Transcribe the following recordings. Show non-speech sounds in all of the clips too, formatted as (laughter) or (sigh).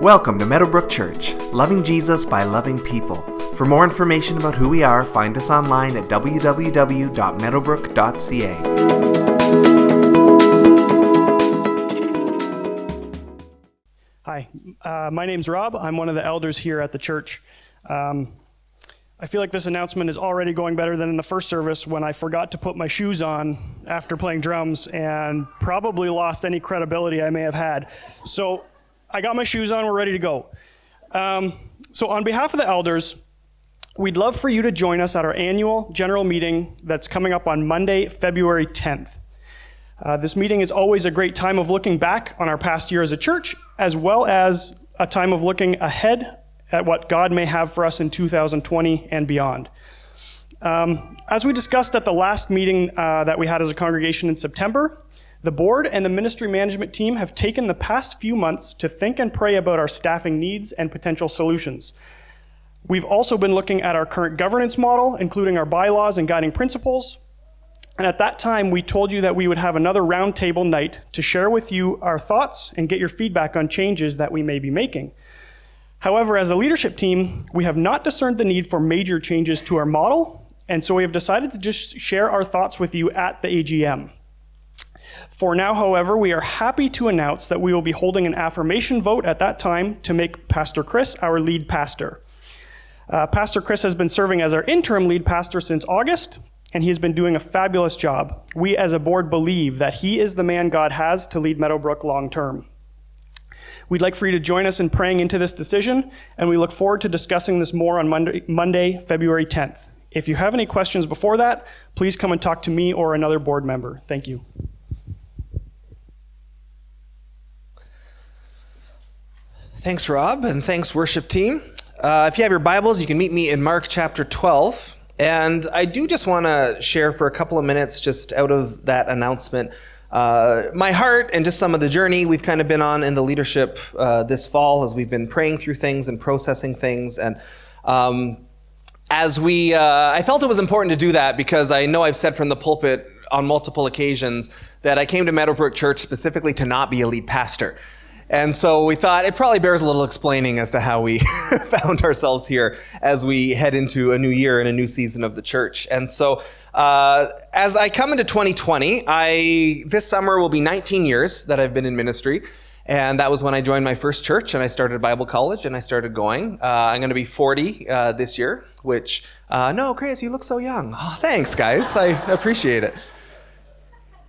Welcome to Meadowbrook Church, loving Jesus by loving people. For more information about who we are, find us online at www.meadowbrook.ca. Hi, uh, my name's Rob. I'm one of the elders here at the church. Um, I feel like this announcement is already going better than in the first service when I forgot to put my shoes on after playing drums and probably lost any credibility I may have had. So I got my shoes on, we're ready to go. Um, so, on behalf of the elders, we'd love for you to join us at our annual general meeting that's coming up on Monday, February 10th. Uh, this meeting is always a great time of looking back on our past year as a church, as well as a time of looking ahead at what God may have for us in 2020 and beyond. Um, as we discussed at the last meeting uh, that we had as a congregation in September, the board and the ministry management team have taken the past few months to think and pray about our staffing needs and potential solutions. We've also been looking at our current governance model, including our bylaws and guiding principles. And at that time, we told you that we would have another roundtable night to share with you our thoughts and get your feedback on changes that we may be making. However, as a leadership team, we have not discerned the need for major changes to our model, and so we have decided to just share our thoughts with you at the AGM. For now, however, we are happy to announce that we will be holding an affirmation vote at that time to make Pastor Chris our lead pastor. Uh, pastor Chris has been serving as our interim lead pastor since August, and he has been doing a fabulous job. We as a board believe that he is the man God has to lead Meadowbrook long term. We'd like for you to join us in praying into this decision, and we look forward to discussing this more on Monday, Monday February 10th. If you have any questions before that, please come and talk to me or another board member. Thank you. Thanks, Rob, and thanks, worship team. Uh, if you have your Bibles, you can meet me in Mark chapter 12. And I do just want to share for a couple of minutes, just out of that announcement, uh, my heart and just some of the journey we've kind of been on in the leadership uh, this fall as we've been praying through things and processing things. And um, as we, uh, I felt it was important to do that because I know I've said from the pulpit on multiple occasions that I came to Meadowbrook Church specifically to not be a lead pastor. And so we thought it probably bears a little explaining as to how we (laughs) found ourselves here as we head into a new year and a new season of the church. And so uh, as I come into 2020, I this summer will be 19 years that I've been in ministry. And that was when I joined my first church and I started Bible college and I started going. Uh, I'm going to be 40 uh, this year, which, uh, no, Chris, you look so young. Oh, thanks, guys. I appreciate it.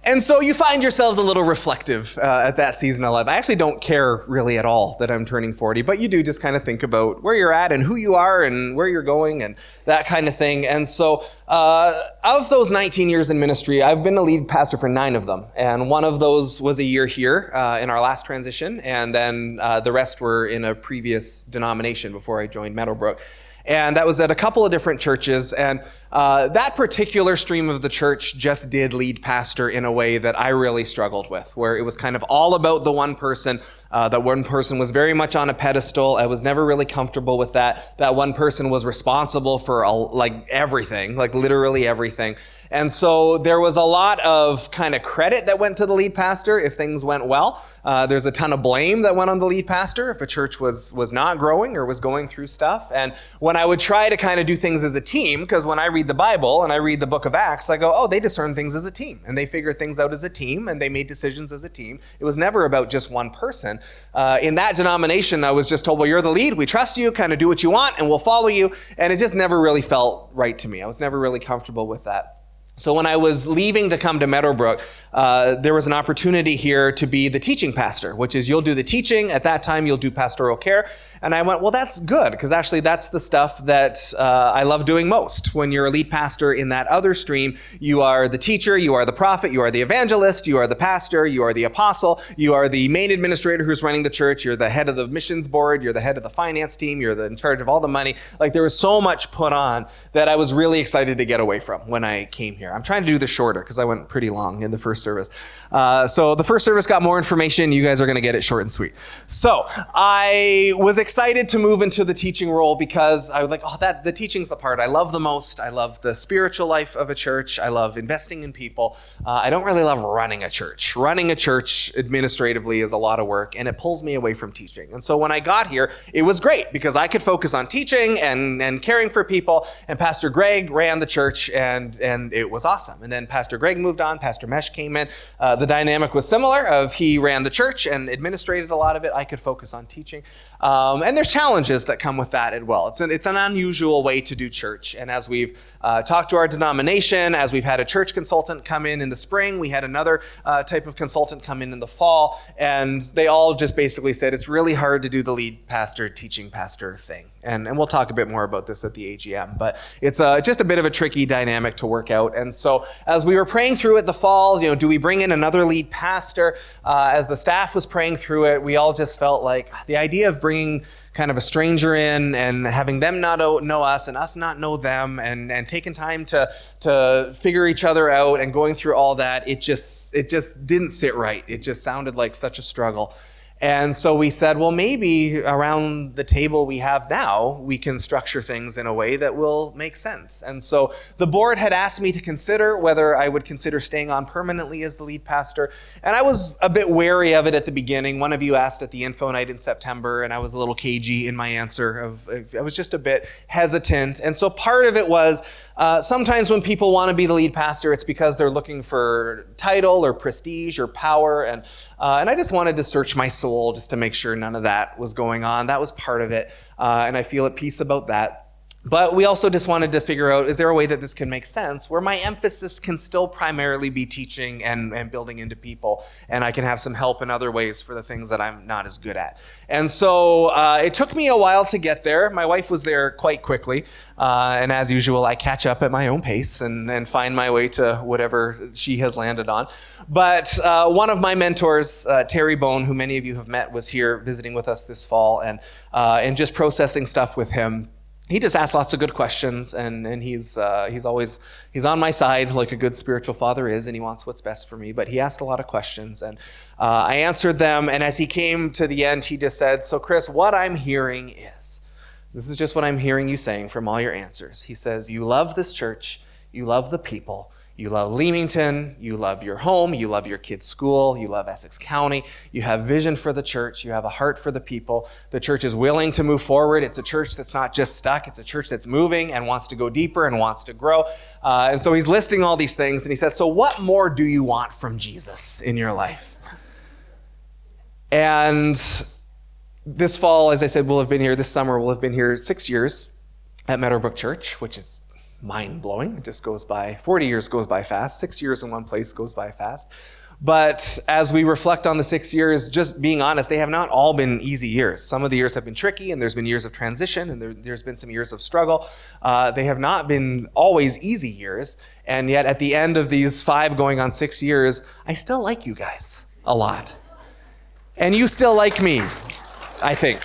And so you find yourselves a little reflective uh, at that season of life. I actually don't care really at all that I'm turning 40, but you do just kind of think about where you're at and who you are and where you're going and that kind of thing. And so, uh, of those 19 years in ministry, I've been a lead pastor for nine of them. And one of those was a year here uh, in our last transition, and then uh, the rest were in a previous denomination before I joined Meadowbrook and that was at a couple of different churches. And uh, that particular stream of the church just did lead pastor in a way that I really struggled with, where it was kind of all about the one person. Uh, that one person was very much on a pedestal. I was never really comfortable with that. That one person was responsible for like everything, like literally everything. And so there was a lot of kind of credit that went to the lead pastor if things went well. Uh, there's a ton of blame that went on the lead pastor if a church was was not growing or was going through stuff. And when I would try to kind of do things as a team, because when I read the Bible and I read the book of Acts, I go, oh, they discern things as a team and they figure things out as a team and they made decisions as a team. It was never about just one person. Uh, in that denomination, I was just told, well, you're the lead, we trust you, kind of do what you want, and we'll follow you. And it just never really felt right to me. I was never really comfortable with that. So when I was leaving to come to Meadowbrook, uh, there was an opportunity here to be the teaching pastor, which is you'll do the teaching. At that time, you'll do pastoral care. And I went, well, that's good, because actually that's the stuff that uh, I love doing most. When you're a lead pastor in that other stream, you are the teacher, you are the prophet, you are the evangelist, you are the pastor, you are the apostle, you are the main administrator who's running the church, you're the head of the missions board, you're the head of the finance team, you're the, in charge of all the money. Like there was so much put on that I was really excited to get away from when I came here. I'm trying to do this shorter because I went pretty long in the first service. Uh, so the first service got more information. You guys are going to get it short and sweet. So I was excited to move into the teaching role because I was like, oh, that the teaching's the part I love the most. I love the spiritual life of a church. I love investing in people. Uh, I don't really love running a church. Running a church administratively is a lot of work, and it pulls me away from teaching. And so when I got here, it was great because I could focus on teaching and and caring for people. And Pastor Greg ran the church, and and it was awesome. And then Pastor Greg moved on. Pastor Mesh came in. Uh, the dynamic was similar. Of he ran the church and administrated a lot of it. I could focus on teaching. Um, and there's challenges that come with that as well. It's an, it's an unusual way to do church. And as we've uh, talked to our denomination, as we've had a church consultant come in in the spring, we had another uh, type of consultant come in in the fall, and they all just basically said it's really hard to do the lead pastor, teaching pastor thing. And, and we'll talk a bit more about this at the AGM, but it's uh, just a bit of a tricky dynamic to work out. And so as we were praying through it the fall, you know, do we bring in another lead pastor? Uh, as the staff was praying through it, we all just felt like the idea of bringing bringing kind of a stranger in and having them not know us and us not know them and, and taking time to, to figure each other out and going through all that, it just, it just didn't sit right. It just sounded like such a struggle. And so we said, well, maybe around the table we have now, we can structure things in a way that will make sense. And so the board had asked me to consider whether I would consider staying on permanently as the lead pastor. And I was a bit wary of it at the beginning. One of you asked at the info night in September, and I was a little cagey in my answer. Of, I was just a bit hesitant. And so part of it was uh, sometimes when people want to be the lead pastor, it's because they're looking for title or prestige or power. And uh, and I just wanted to search my soul just to make sure none of that was going on. That was part of it. Uh, and I feel at peace about that. But we also just wanted to figure out is there a way that this can make sense where my emphasis can still primarily be teaching and, and building into people, and I can have some help in other ways for the things that I'm not as good at. And so uh, it took me a while to get there. My wife was there quite quickly. Uh, and as usual, I catch up at my own pace and, and find my way to whatever she has landed on. But uh, one of my mentors, uh, Terry Bone, who many of you have met, was here visiting with us this fall and, uh, and just processing stuff with him he just asks lots of good questions and, and he's, uh, he's always he's on my side like a good spiritual father is and he wants what's best for me. But he asked a lot of questions and uh, i answered them and as he came to the end he just said so chris what i'm hearing is this is just what i'm hearing you saying from all your answers. He says you love this church. You love the people you love Leamington, you love your home, you love your kids' school, you love Essex County, you have vision for the church, you have a heart for the people. The church is willing to move forward. It's a church that's not just stuck, it's a church that's moving and wants to go deeper and wants to grow. Uh, and so he's listing all these things and he says, So, what more do you want from Jesus in your life? And this fall, as I said, we'll have been here, this summer, we'll have been here six years at Meadowbrook Church, which is mind blowing. It just goes by, 40 years goes by fast, six years in one place goes by fast. But as we reflect on the six years, just being honest, they have not all been easy years. Some of the years have been tricky, and there's been years of transition, and there, has been some years of struggle. Uh, they have not been always easy years. And yet, at the end of these five going on six years, I still like you guys a lot. And you still like me, I think.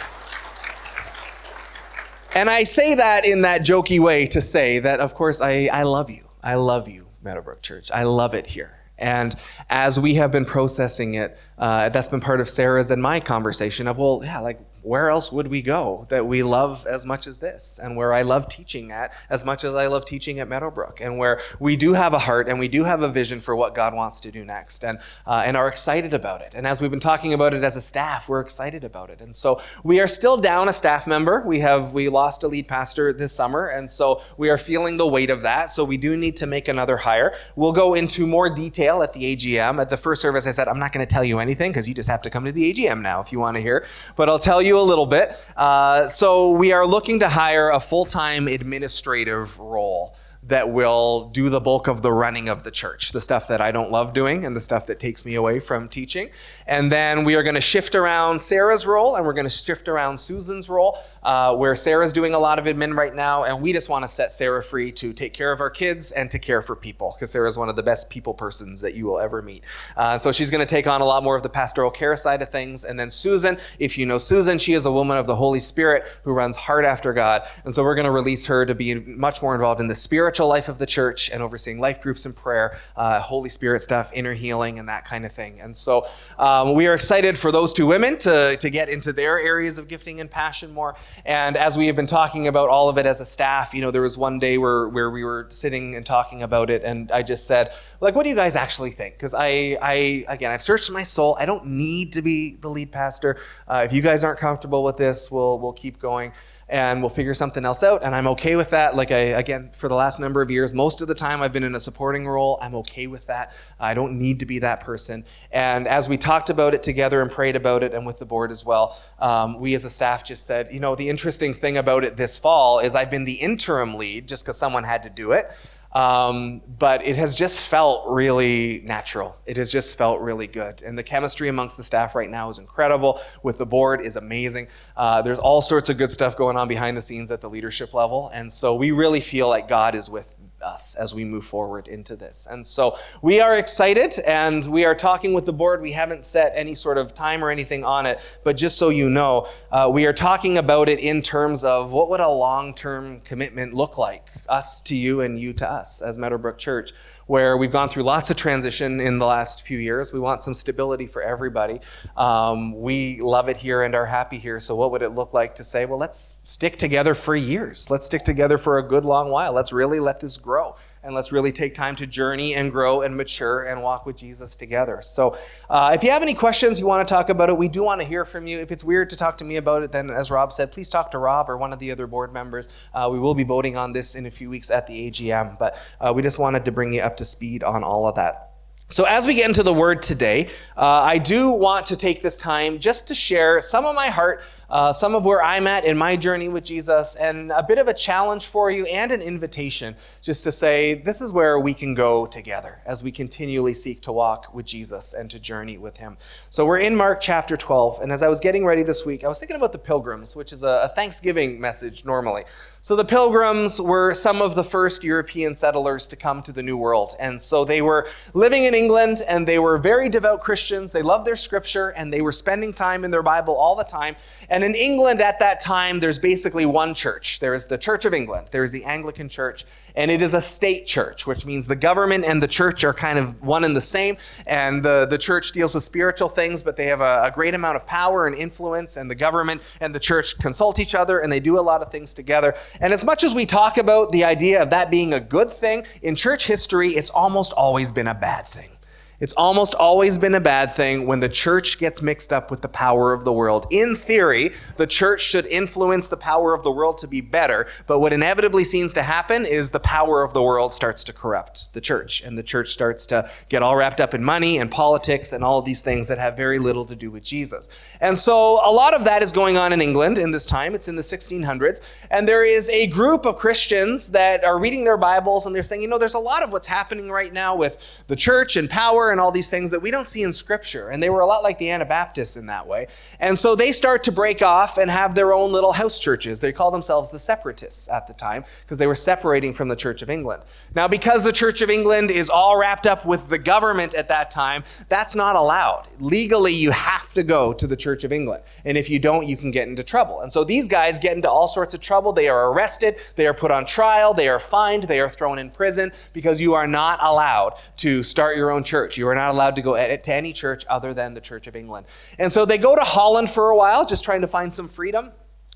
And I say that in that jokey way to say that, of course, I, I love you. I love you, Meadowbrook Church. I love it here. And as we have been processing it, uh, that's been part of Sarah's and my conversation of, well, yeah, like where else would we go that we love as much as this and where I love teaching at as much as I love teaching at Meadowbrook and where we do have a heart and we do have a vision for what God wants to do next and, uh, and are excited about it. And as we've been talking about it as a staff, we're excited about it. And so we are still down a staff member. We have, we lost a lead pastor this summer. And so we are feeling the weight of that. So we do need to make another hire. We'll go into more detail at the AGM. At the first service, I said, I'm not going to tell you anything because you just have to come to the AGM now if you want to hear. But I'll tell you a little bit. Uh, so we are looking to hire a full-time administrative role that will do the bulk of the running of the church, the stuff that I don't love doing and the stuff that takes me away from teaching. And then we are going to shift around Sarah's role and we're going to shift around Susan's role. Uh, where Sarah's doing a lot of admin right now, and we just want to set Sarah free to take care of our kids and to care for people because Sarah's one of the best people persons that you will ever meet. Uh, so she's going to take on a lot more of the pastoral care side of things. And then Susan, if you know Susan, she is a woman of the Holy Spirit who runs hard after God. And so we're going to release her to be much more involved in the spiritual life of the church and overseeing life groups and prayer, uh, Holy Spirit stuff, inner healing, and that kind of thing. And so um, we are excited for those two women to, to get into their areas of gifting and passion more. And as we have been talking about all of it as a staff, you know, there was one day where, where we were sitting and talking about it, and I just said, like, what do you guys actually think? Because I, I, again, I've searched my soul. I don't need to be the lead pastor. Uh, if you guys aren't comfortable with this, we'll, we'll keep going and we'll figure something else out. And I'm okay with that. Like I, again, for the last number of years, most of the time I've been in a supporting role. I'm okay with that. I don't need to be that person. And as we talked about it together and prayed about it, and with the board as well, um, we as a staff just said, you know, the interesting thing about it this fall is I've been the interim lead just because someone had to do it. Um, but it has just felt really natural. It has just felt really good. And the chemistry amongst the staff right now is incredible. With the board is amazing. Uh, there's all sorts of good stuff going on behind the scenes at the leadership level. And so we really feel like God is with us as we move forward into this. And so we are excited and we are talking with the board. We haven't set any sort of time or anything on it, but just so you know, uh, we are talking about it in terms of what would a long term commitment look like, us to you and you to us as Meadowbrook Church where we've gone through lots of transition in the last few years. We want some stability for everybody. Um, we love it here and are happy here. So, what would it look like to say, well, let's stick together for years? Let's stick together for a good long while. Let's really let this grow and let's really take time to journey and grow and mature and walk with Jesus together. So, uh, if you have any questions, you want to talk about it, we do want to hear from you. If it's weird to talk to me about it, then as Rob said, please talk to Rob or one of the other board members. Uh, we will be voting on this in a few weeks at the AGM, but uh, we just wanted to bring you up to speed on all of that. So, as we get into the word today, uh, I do want to take this time just to share some of my heart uh, some of where I'm at in my journey with Jesus, and a bit of a challenge for you and an invitation just to say this is where we can go together as we continually seek to walk with Jesus and to journey with Him. So we're in Mark chapter 12, and as I was getting ready this week, I was thinking about the pilgrims, which is a, a Thanksgiving message normally. So the pilgrims were some of the first European settlers to come to the New World, and so they were living in England, and they were very devout Christians. They loved their scripture, and they were spending time in their Bible all the time. In England at that time, there's basically one church. There is the Church of England, there is the Anglican Church, and it is a state church, which means the government and the church are kind of one and the same. And the, the church deals with spiritual things, but they have a, a great amount of power and influence, and the government and the church consult each other and they do a lot of things together. And as much as we talk about the idea of that being a good thing, in church history, it's almost always been a bad thing. It's almost always been a bad thing when the church gets mixed up with the power of the world. In theory, the church should influence the power of the world to be better, but what inevitably seems to happen is the power of the world starts to corrupt the church, and the church starts to get all wrapped up in money and politics and all these things that have very little to do with Jesus. And so a lot of that is going on in England in this time. It's in the 1600s, and there is a group of Christians that are reading their Bibles and they're saying, you know, there's a lot of what's happening right now with the church and power and all these things that we don't see in Scripture. And they were a lot like the Anabaptists in that way. And so they start to break off and have their own little house churches. They call themselves the Separatists at the time because they were separating from the Church of England. Now, because the Church of England is all wrapped up with the government at that time, that's not allowed. Legally, you have to go to the Church of England. And if you don't, you can get into trouble. And so these guys get into all sorts of trouble. They are arrested, they are put on trial, they are fined, they are thrown in prison because you are not allowed to start your own church. You are not allowed to go to any church other than the Church of England. And so they go to Holland for a while, just trying to find some freedom.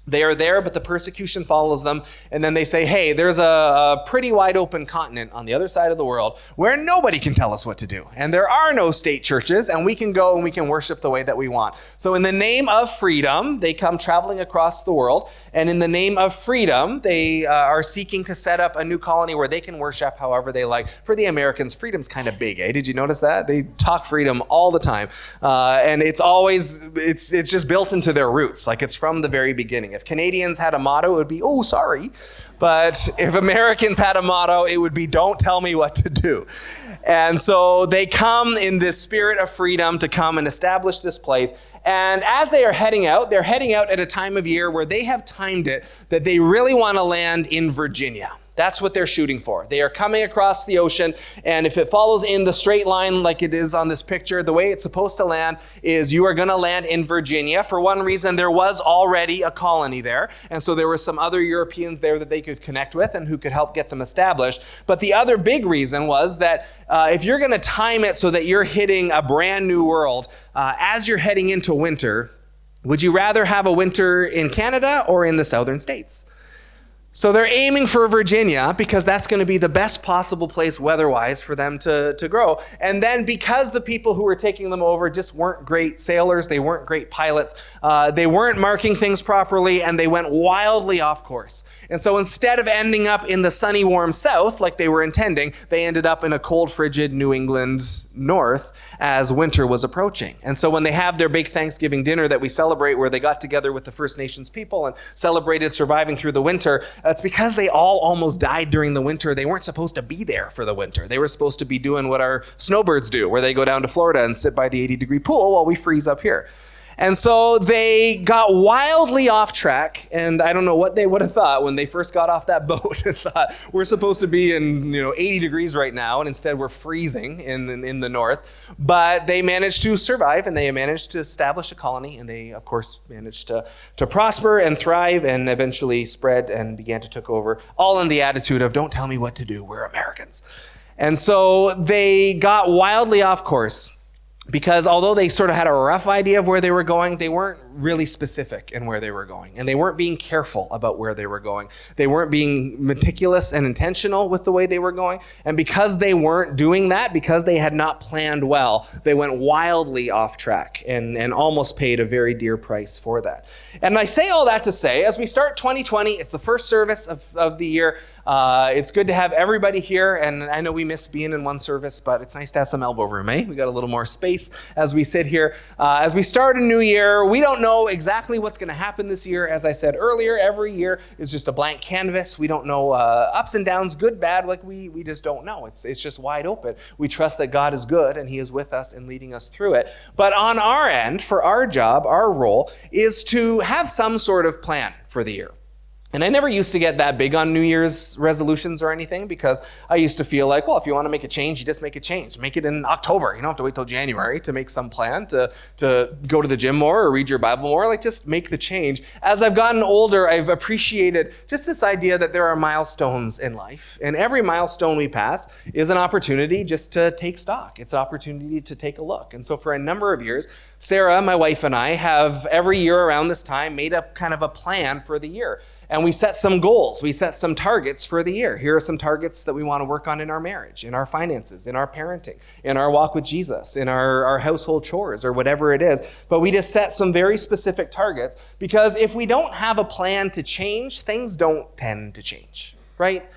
They are there, but the persecution follows them. And then they say, hey, there's a, a, pretty wide open continent on the other side of the world where nobody can tell us what to do. And there are no state churches, and we can go and we can worship the way that we want. So, in the name of freedom, they come traveling across the world. And in the name of freedom, they uh, are seeking to set up a new colony where they can worship however they like. For the Americans, freedom's kind of big, eh? Did you notice that? They talk freedom all the time. Uh, and it's always, it's, it's just built into their roots. Like it's from the very beginning. If Canadians had a motto, it would be, oh, sorry. But if Americans had a motto, it would be, don't tell me what to do. And so they come in this spirit of freedom to come and establish this place. And as they are heading out, they're heading out at a time of year where they have timed it that they really want to land in Virginia. That's what they're shooting for. They are coming across the ocean, and if it follows in the straight line like it is on this picture, the way it's supposed to land is you are going to land in Virginia. For one reason, there was already a colony there, and so there were some other Europeans there that they could connect with and who could help get them established. But the other big reason was that uh, if you're going to time it so that you're hitting a brand new world uh, as you're heading into winter, would you rather have a winter in Canada or in the southern states? So they're aiming for Virginia because that's going to be the best possible place weather-wise for them to, to grow. And then because the people who were taking them over just weren't great sailors, they weren't great pilots, uh, they weren't marking things properly, and they went wildly off course. And so instead of ending up in the sunny, warm south like they were intending, they ended up in a cold, frigid New England north as winter was approaching. And so when they have their big Thanksgiving dinner that we celebrate, where they got together with the First Nations people and celebrated surviving through the winter, it's because they all almost died during the winter. They weren't supposed to be there for the winter. They were supposed to be doing what our snowbirds do, where they go down to Florida and sit by the 80 degree pool while we freeze up here. And so they got wildly off track, and I don't know what they would have thought when they first got off that (laughs) boat and thought we're supposed to be in you know 80 degrees right now, and instead we're freezing in, in, in the north. But they managed to survive, and they managed to establish a colony, and they of course managed to to prosper and thrive, and eventually spread and began to take over, all in the attitude of "Don't tell me what to do. We're Americans." And so they got wildly off course because although they sort of had a rough idea of where they were going, they weren't really specific in where they were going. And they weren't being careful about where they were going. They weren't being meticulous and intentional with the way they were going. And because they weren't doing that, because they had not planned well, they went wildly off track and, and almost paid a very dear price for that. And I say all that to say, as we start 2020, it's the first service of, of the year. Uh, it's good to have everybody here, and I know we miss being in one service, but it's nice to have some elbow room, eh? We got a little more space as we sit here. Uh, as we start a new year, we don't know exactly what's going to happen this year. As I said earlier, every year is just a blank canvas. We don't know uh, ups and downs, good, bad. Like we we just don't know. It's it's just wide open. We trust that God is good and He is with us and leading us through it. But on our end, for our job, our role is to have some sort of plan for the year. And I never used to get that big on New Year's resolutions or anything because I used to feel like, well, if you want to make a change, you just make a change. Make it in October. You don't have to wait till January to make some plan to, to go to the gym more or read your Bible more. Like, just make the change. As I've gotten older, I've appreciated just this idea that there are milestones in life. And every milestone we pass is an opportunity just to take stock, it's an opportunity to take a look. And so, for a number of years, Sarah, my wife, and I have every year around this time made up kind of a plan for the year. And we set some goals. We set some targets for the year. Here are some targets that we want to work on in our marriage, in our finances, in our parenting, in our walk with Jesus, in our, our household chores, or whatever it is. But we just set some very specific targets because if we don't have a plan to change, things don't tend to change, right?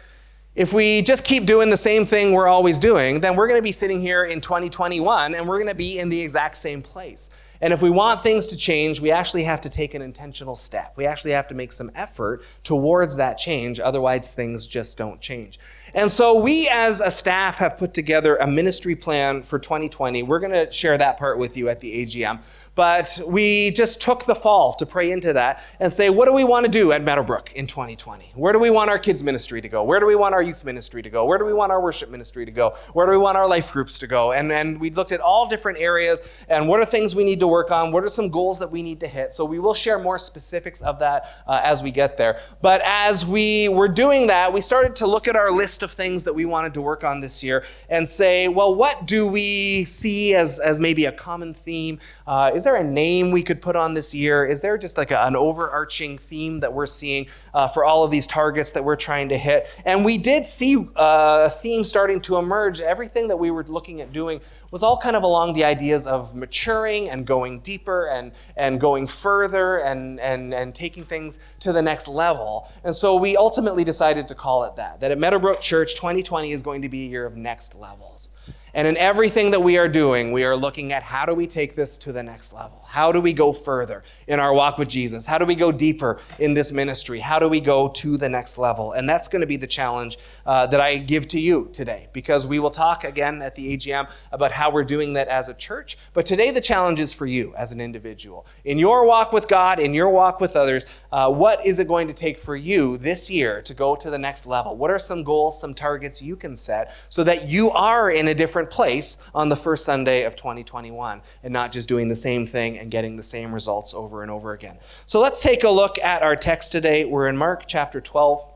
If we just keep doing the same thing we're always doing, then we're going to be sitting here in 2021 and we're going to be in the exact same place. And if we want things to change, we actually have to take an intentional step. We actually have to make some effort towards that change. Otherwise, things just don't change. And so, we as a staff have put together a ministry plan for 2020. We're going to share that part with you at the AGM. But we just took the fall to pray into that and say, what do we want to do at Meadowbrook in 2020? Where do we want our kids' ministry to go? Where do we want our youth ministry to go? Where do we want our worship ministry to go? Where do we want our life groups to go? And, and we looked at all different areas and what are things we need to work on? What are some goals that we need to hit? So we will share more specifics of that uh, as we get there. But as we were doing that, we started to look at our list of things that we wanted to work on this year and say, well, what do we see as, as maybe a common theme? Uh, is there a name we could put on this year? Is there just like a, an overarching theme that we're seeing uh, for all of these targets that we're trying to hit? And we did see uh, a theme starting to emerge. Everything that we were looking at doing was all kind of along the ideas of maturing and going deeper and, and going further and, and, and taking things to the next level. And so we ultimately decided to call it that, that at Meadowbrook Church, 2020 is going to be a year of next levels. And in everything that we are doing, we are looking at how do we take this to the next level? How do we go further in our walk with Jesus? How do we go deeper in this ministry? How do we go to the next level? And that's going to be the challenge uh, that I give to you today because we will talk again at the AGM about how we're doing that as a church. But today, the challenge is for you as an individual. In your walk with God, in your walk with others, uh, what is it going to take for you this year to go to the next level? What are some goals, some targets you can set so that you are in a different place on the first Sunday of 2021 and not just doing the same thing and getting the same results over and over again. So let's take a look at our text today. We're in Mark chapter 12.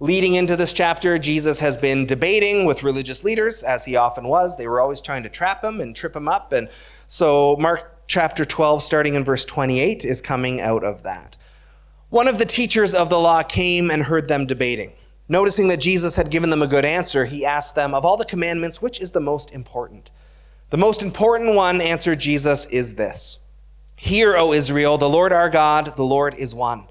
Leading into this chapter, Jesus has been debating with religious leaders, as he often was. They were always trying to trap him and trip him up. And so, Mark chapter 12, starting in verse 28, is coming out of that. One of the teachers of the law came and heard them debating. Noticing that Jesus had given them a good answer, he asked them, Of all the commandments, which is the most important? The most important one, answered Jesus, is this Hear, O Israel, the Lord our God, the Lord is one.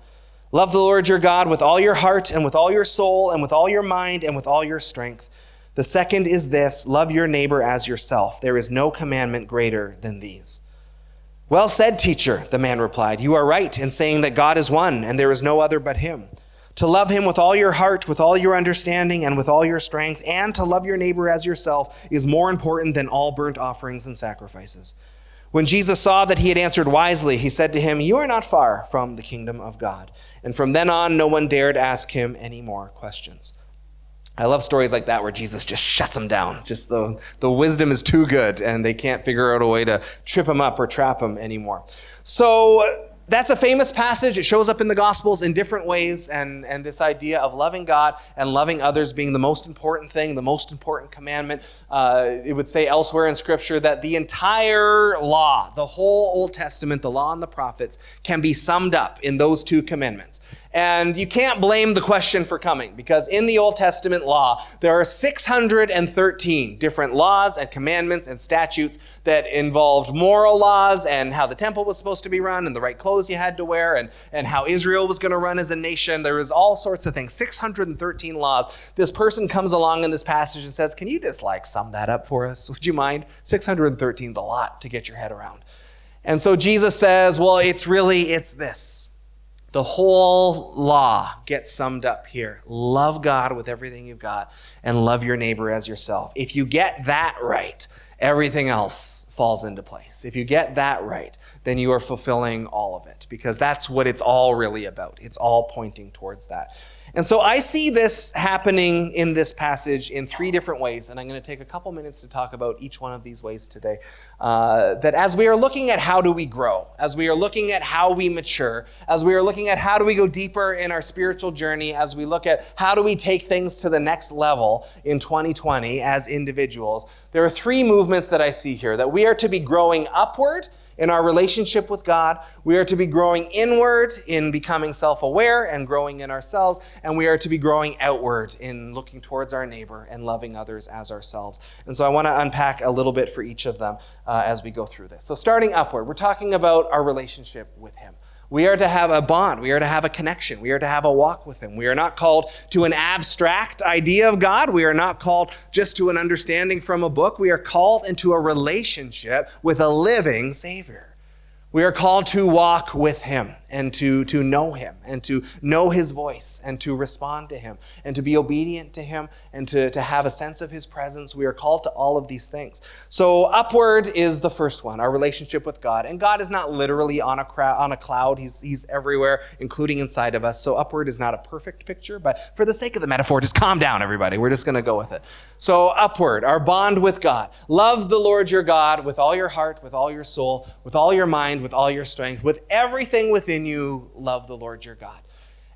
Love the Lord your God with all your heart and with all your soul and with all your mind and with all your strength. The second is this love your neighbor as yourself. There is no commandment greater than these. Well said, teacher, the man replied. You are right in saying that God is one and there is no other but him to love him with all your heart, with all your understanding, and with all your strength, and to love your neighbor as yourself is more important than all burnt offerings and sacrifices. When Jesus saw that he had answered wisely, he said to him, You are not far from the kingdom of God. And from then on, no one dared ask him any more questions. I love stories like that where Jesus just shuts them down. Just the, the wisdom is too good, and they can't figure out a way to trip him up or trap him anymore. So, that's a famous passage. It shows up in the Gospels in different ways, and, and this idea of loving God and loving others being the most important thing, the most important commandment. Uh, it would say elsewhere in Scripture that the entire law, the whole Old Testament, the law and the prophets, can be summed up in those two commandments. And you can't blame the question for coming because in the Old Testament law, there are 613 different laws and commandments and statutes that involved moral laws and how the temple was supposed to be run and the right clothes you had to wear and, and how Israel was going to run as a nation. There was all sorts of things, 613 laws. This person comes along in this passage and says, Can you just like sum that up for us? Would you mind? 613 is a lot to get your head around. And so Jesus says, Well, it's really, it's this the whole law gets summed up here. Love God with everything you've got and love your neighbor as yourself. If you get that right, everything else falls into place. If you get that right, then you are fulfilling all of it because that's what it's all really about. It's all pointing towards that. And so I see this happening in this passage in three different ways, and I'm going to take a couple minutes to talk about each one of these ways today. Uh, that as we are looking at how do we grow, as we are looking at how we mature, as we are looking at how do we go deeper in our spiritual journey, as we look at how do we take things to the next level in 2020 as individuals, there are three movements that I see here that we are to be growing upward in our relationship with God. We are to be growing inward in becoming self aware and growing in ourselves. And we are to be growing outward in looking towards our neighbor and loving others as ourselves. And so I want to unpack a little bit for each of them uh, as we go through this. So, starting upward, we're talking about our relationship with Him. We are to have a bond. We are to have a connection. We are to have a walk with Him. We are not called to an abstract idea of God. We are not called just to an understanding from a book. We are called into a relationship with a living Savior. We are called to walk with Him and to, to know Him and to know His voice and to respond to Him and to be obedient to Him and to, to have a sense of His presence. We are called to all of these things. So, upward is the first one, our relationship with God. And God is not literally on a, on a cloud, he's, he's everywhere, including inside of us. So, upward is not a perfect picture, but for the sake of the metaphor, just calm down, everybody. We're just going to go with it. So, upward, our bond with God. Love the Lord your God with all your heart, with all your soul, with all your mind, with all your strength, with everything within you love the Lord your God.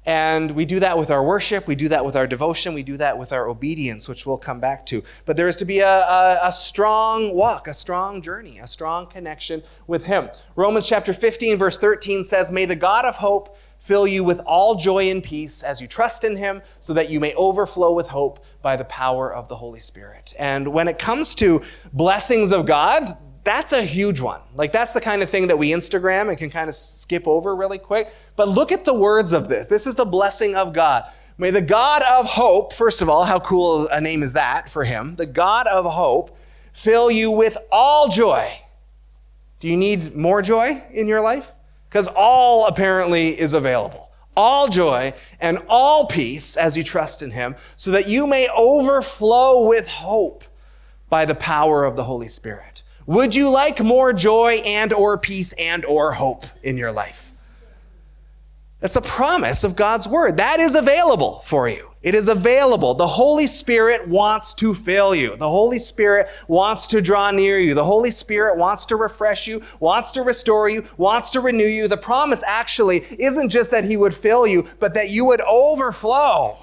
And we do that with our worship, we do that with our devotion, we do that with our obedience, which we'll come back to. But there is to be a, a, a, strong walk, a strong journey, a strong connection with Him. Romans chapter 15, verse 13 says, May the God of hope fill you with all joy and peace as you trust in Him, so that you may overflow with hope by the power of the Holy Spirit. And when it comes to blessings of God, that's a huge one. Like, that's the kind of thing that we Instagram and can kind of skip over really quick. But look at the words of this. This is the blessing of God. May the God of hope, first of all, how cool a name is that for him? The God of hope fill you with all joy. Do you need more joy in your life? Because all apparently is available. All joy and all peace as you trust in him, so that you may overflow with hope by the power of the Holy Spirit. Would you like more joy and or peace and or hope in your life? That's the promise of God's word. That is available for you. It is available. The Holy Spirit wants to fill you. The Holy Spirit wants to draw near you. The Holy Spirit wants to refresh you, wants to restore you, wants to renew you. The promise actually isn't just that He would fill you, but that you would overflow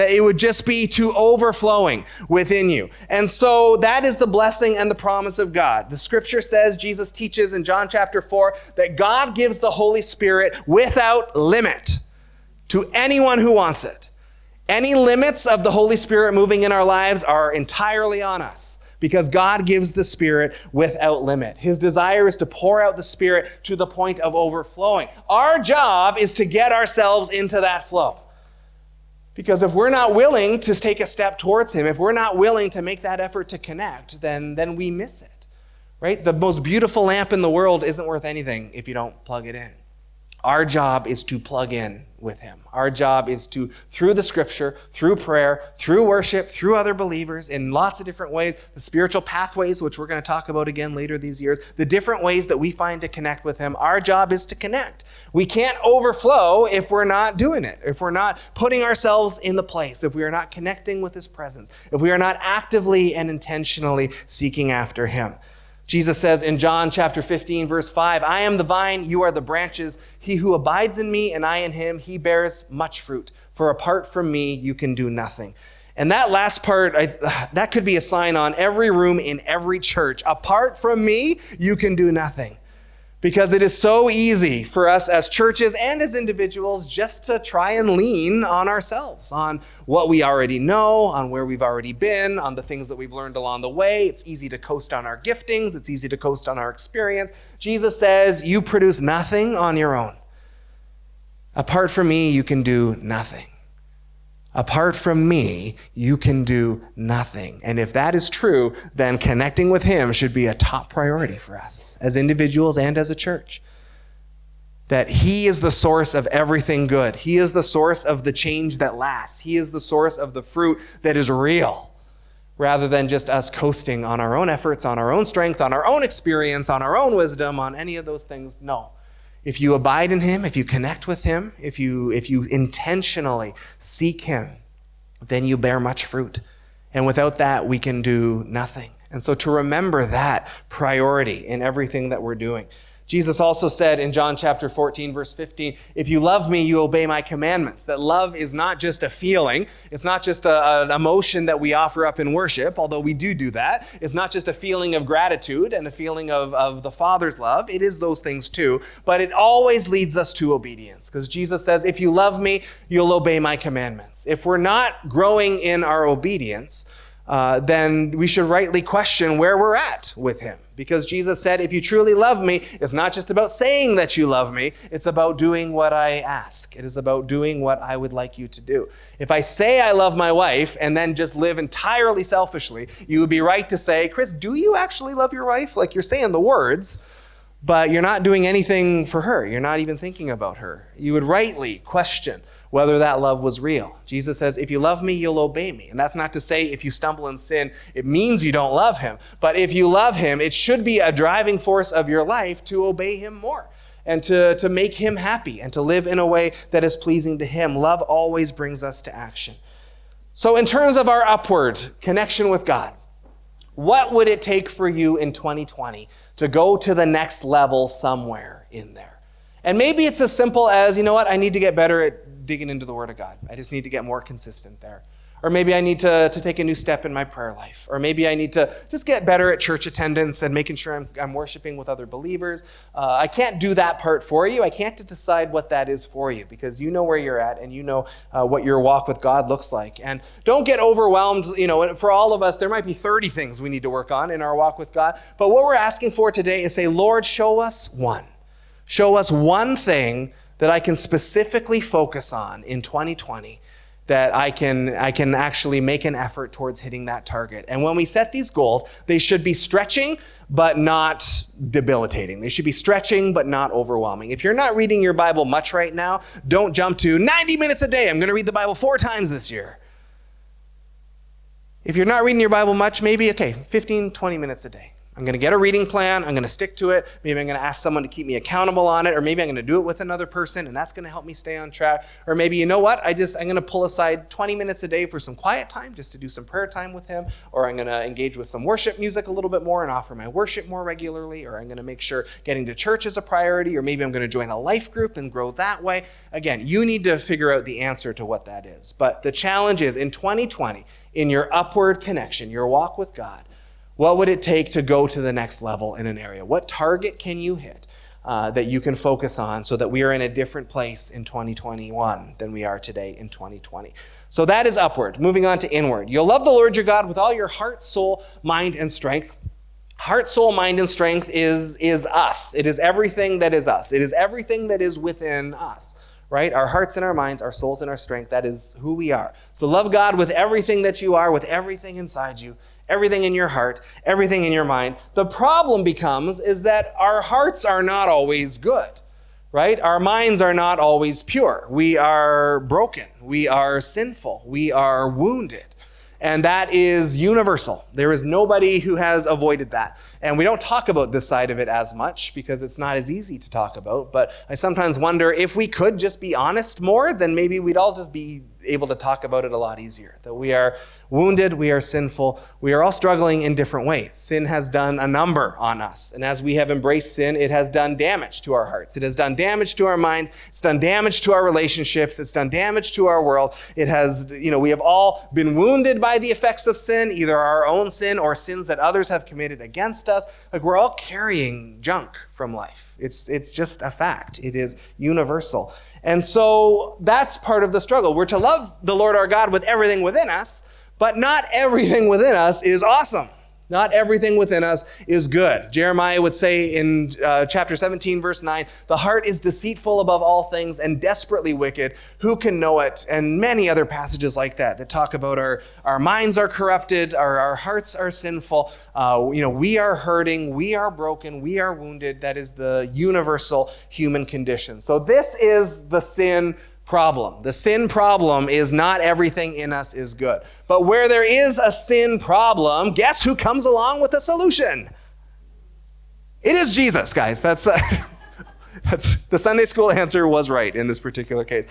that it would just be to overflowing within you. And so that is the blessing and the promise of God. The scripture says, Jesus teaches in John chapter 4, that God gives the Holy Spirit without limit to anyone who wants it. Any limits of the Holy Spirit moving in our lives are entirely on us because God gives the Spirit without limit. His desire is to pour out the Spirit to the point of overflowing. Our job is to get ourselves into that flow. Because if we're not willing to take a step towards Him, if we're not willing to make that effort to connect, then, then we miss it. Right? The most beautiful lamp in the world isn't worth anything if you don't plug it in. Our job is to plug in with Him. Our job is to, through the scripture, through prayer, through worship, through other believers, in lots of different ways, the spiritual pathways, which we're going to talk about again later these years, the different ways that we find to connect with Him. Our job is to connect. We can't overflow if we're not doing it, if we're not putting ourselves in the place, if we are not connecting with His presence, if we are not actively and intentionally seeking after Him. Jesus says in John chapter 15, verse 5, I am the vine, you are the branches. He who abides in me and I in him, he bears much fruit. For apart from me, you can do nothing. And that last part, I, that could be a sign on every room in every church. Apart from me, you can do nothing because it is so easy for us as churches and as individuals just to try and lean on ourselves, on what we already know, on where we've already been, on the things that we've learned along the way. It's easy to coast on our giftings, it's easy to coast on our experience. Jesus says, You produce nothing on your own. Apart from me, you can do nothing. Apart from me, you can do nothing. And if that is true, then connecting with Him should be a top priority for us as individuals and as a church. That He is the source of everything good, He is the source of the change that lasts, He is the source of the fruit that is real, rather than just us coasting on our own efforts, on our own strength, on our own experience, on our own wisdom, on any of those things. No. If you abide in him, if you connect with him, if you, if you intentionally seek him, then you bear much fruit. And without that, we can do nothing. And so to remember that priority in everything that we're doing. Jesus also said in John chapter 14, verse 15, If you love me, you obey my commandments. That love is not just a feeling, it's not just a, an emotion that we offer up in worship, although we do do that. It's not just a feeling of gratitude and a feeling of, of the Father's love. It is those things too, but it always leads us to obedience because Jesus says, If you love me, you'll obey my commandments. If we're not growing in our obedience, uh, then we should rightly question where we're at with Him. Because Jesus said, if you truly love me, it's not just about saying that you love me, it's about doing what I ask. It is about doing what I would like you to do. If I say I love my wife and then just live entirely selfishly, you would be right to say, Chris, do you actually love your wife? Like you're saying the words, but you're not doing anything for her. You're not even thinking about her. You would rightly question whether that love was real. Jesus says, If you love me, you'll obey me. And that's not to say if you stumble in sin, it means you don't love him. But if you love him, it should be a driving force of your life to obey him more and to, to make him happy and to live in a way that is pleasing to him. Love always brings us to action. So, in terms of our upward connection with God, what would it take for you in 2020 to go to the next level somewhere in there? And maybe it's as simple as, you know what, I need to get better at digging into the Word of God. I just need to get more consistent there. Or maybe I need to, to take a new step in my prayer life. Or maybe I need to just get better at church attendance and making sure I'm, I'm worshiping with other believers. Uh, I can't do that part for you. I can't decide what that is for you because you know where you're at and you know uh, what your walk with God looks like. And don't get overwhelmed. You know, for all of us, there might be 30 things we need to work on in our walk with God. But what we're asking for today is say, Lord, show us one. Show us one thing that I can specifically focus on in 2020 that I can I can actually make an effort towards hitting that target. And when we set these goals, they should be stretching but not debilitating. They should be stretching but not overwhelming. If you're not reading your Bible much right now, don't jump to 90 minutes a day. I'm going to read the Bible 4 times this year. If you're not reading your Bible much, maybe okay, 15 20 minutes a day. I'm going to get a reading plan. I'm going to stick to it. Maybe I'm going to ask someone to keep me accountable on it, or maybe I'm going to do it with another person, and that's going to help me stay on track. Or maybe you know what? I just I'm going to pull aside 20 minutes a day for some quiet time, just to do some prayer time with Him. Or I'm going to engage with some worship music a little bit more and offer my worship more regularly. Or I'm going to make sure getting to church is a priority. Or maybe I'm going to join a life group and grow that way. Again, you need to figure out the answer to what that is. But the challenge is in 2020, in your upward connection, your walk with God what would it take to go to the next level in an area? What target can you hit uh, that you can focus on so that we are in a different place in 2021 than we are today in 2020? So that is upward. Moving on to inward. You'll love the Lord your God with all your heart, soul, mind, and strength. Heart, soul, mind, and strength is, is us. It is everything that is us. It is everything that is within us right? Our hearts and our minds, our souls and our strength, that is who we are. So love God with everything that you are, with everything inside you, everything in your heart, everything in your mind. The problem becomes is that our hearts are not always good, right? Our minds are not always pure. We are broken. We are sinful. We are wounded. And that is universal. There is nobody who has avoided that. And we don't talk about this side of it as much because it's not as easy to talk about. But I sometimes wonder if we could just be honest more, then maybe we'd all just be able to talk about it a lot easier. That we are wounded, we are sinful, we are all struggling in different ways. Sin has done a number on us. And as we have embraced sin, it has done damage to our hearts. It has done damage to our minds. It's done damage to our relationships. It's done damage to our world. It has, you know, we have all been wounded by the effects of sin, either our own sin or sins that others have committed against us. Like we're all carrying junk from life. It's, it's just a fact. It is universal. And so that's part of the struggle. We're to love the Lord our God with everything within us, but not everything within us is awesome. Not everything within us is good. Jeremiah would say in uh, chapter 17, verse 9, the heart is deceitful above all things and desperately wicked. Who can know it? And many other passages like that that talk about our, our minds are corrupted, our, our hearts are sinful. Uh, you know, we are hurting, we are broken, we are wounded. That is the universal human condition. So, this is the sin problem. The sin problem is not everything in us is good. But where there is a sin problem, guess who comes along with a solution? It is Jesus, guys. That's, uh, (laughs) that's the Sunday school (laughs) answer was right in this particular case.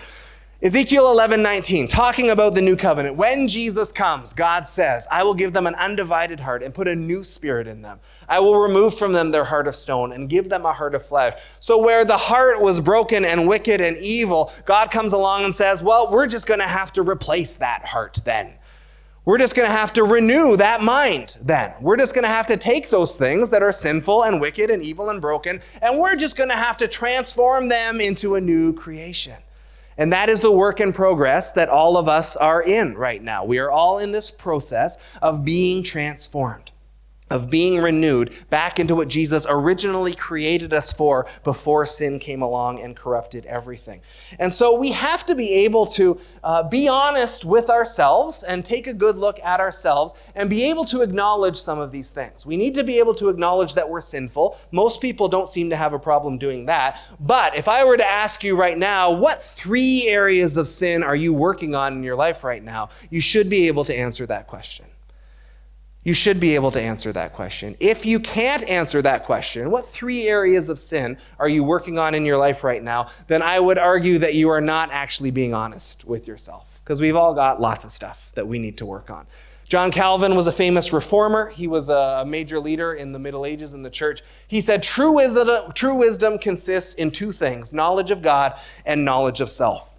Ezekiel 11, 19, talking about the new covenant. When Jesus comes, God says, I will give them an undivided heart and put a new spirit in them. I will remove from them their heart of stone and give them a heart of flesh. So, where the heart was broken and wicked and evil, God comes along and says, Well, we're just going to have to replace that heart then. We're just going to have to renew that mind then. We're just going to have to take those things that are sinful and wicked and evil and broken, and we're just going to have to transform them into a new creation. And that is the work in progress that all of us are in right now. We are all in this process of being transformed of being renewed back into what Jesus originally created us for before sin came along and corrupted everything. And so we have to be able to uh, be honest with ourselves and take a good look at ourselves and be able to acknowledge some of these things. We need to be able to acknowledge that we're sinful. Most people don't seem to have a problem doing that. But if I were to ask you right now, what three areas of sin are you working on in your life right now? You should be able to answer that question. You should be able to answer that question. If you can't answer that question, what three areas of sin are you working on in your life right now? Then I would argue that you are not actually being honest with yourself because we've all got lots of stuff that we need to work on. John Calvin was a famous reformer. He was a major leader in the Middle Ages in the church. He said, True wisdom, true wisdom consists in two things knowledge of God and knowledge of self.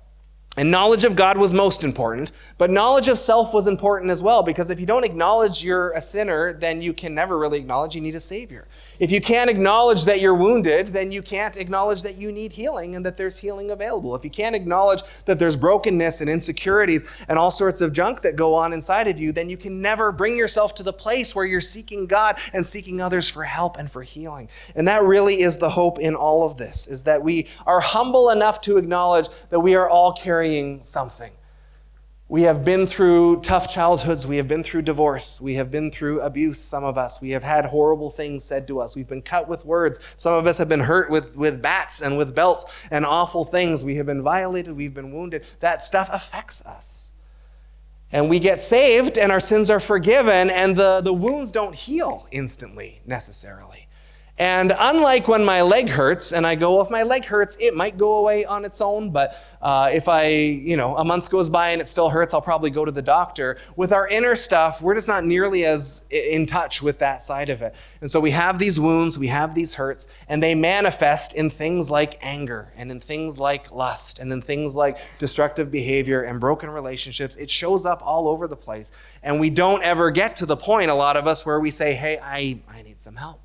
And knowledge of God was most important, but knowledge of self was important as well, because if you don't acknowledge you're a sinner, then you can never really acknowledge you need a Savior. If you can't acknowledge that you're wounded, then you can't acknowledge that you need healing and that there's healing available. If you can't acknowledge that there's brokenness and insecurities and all sorts of junk that go on inside of you, then you can never bring yourself to the place where you're seeking God and seeking others for help and for healing. And that really is the hope in all of this, is that we are humble enough to acknowledge that we are all carrying something We have been through tough childhoods. We have been through divorce. We have been through abuse, some of us. We have had horrible things said to us. We've been cut with words. Some of us have been hurt with, with bats and with belts and awful things. We have been violated. We've been wounded. That stuff affects us. And we get saved and our sins are forgiven, and the, the wounds don't heal instantly necessarily. And unlike when my leg hurts and I go, well, if my leg hurts, it might go away on its own. But uh, if I, you know, a month goes by and it still hurts, I'll probably go to the doctor. With our inner stuff, we're just not nearly as in touch with that side of it. And so we have these wounds, we have these hurts, and they manifest in things like anger and in things like lust and in things like destructive behavior and broken relationships. It shows up all over the place. And we don't ever get to the point, a lot of us, where we say, hey, I, I need some help.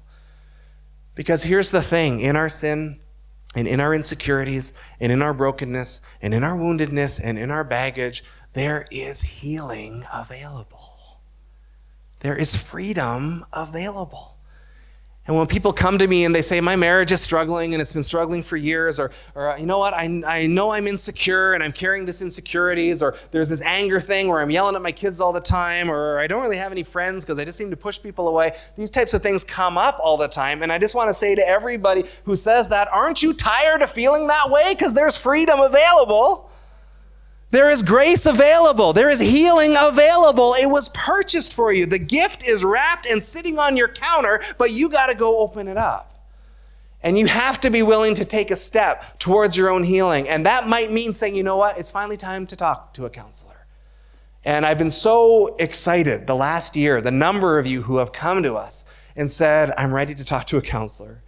Because here's the thing in our sin and in our insecurities and in our brokenness and in our woundedness and in our baggage, there is healing available. There is freedom available. And when people come to me and they say, My marriage is struggling and it's been struggling for years, or, or you know what, I, I know I'm insecure and I'm carrying this insecurities, or there's this anger thing where I'm yelling at my kids all the time, or I don't really have any friends because I just seem to push people away. These types of things come up all the time. And I just want to say to everybody who says that, aren't you tired of feeling that way? Because there's freedom available. There is grace available. There is healing available. It was purchased for you. The gift is wrapped and sitting on your counter, but you got to go open it up. And you have to be willing to take a step towards your own healing. And that might mean saying, you know what, it's finally time to talk to a counselor. And I've been so excited the last year, the number of you who have come to us and said, I'm ready to talk to a counselor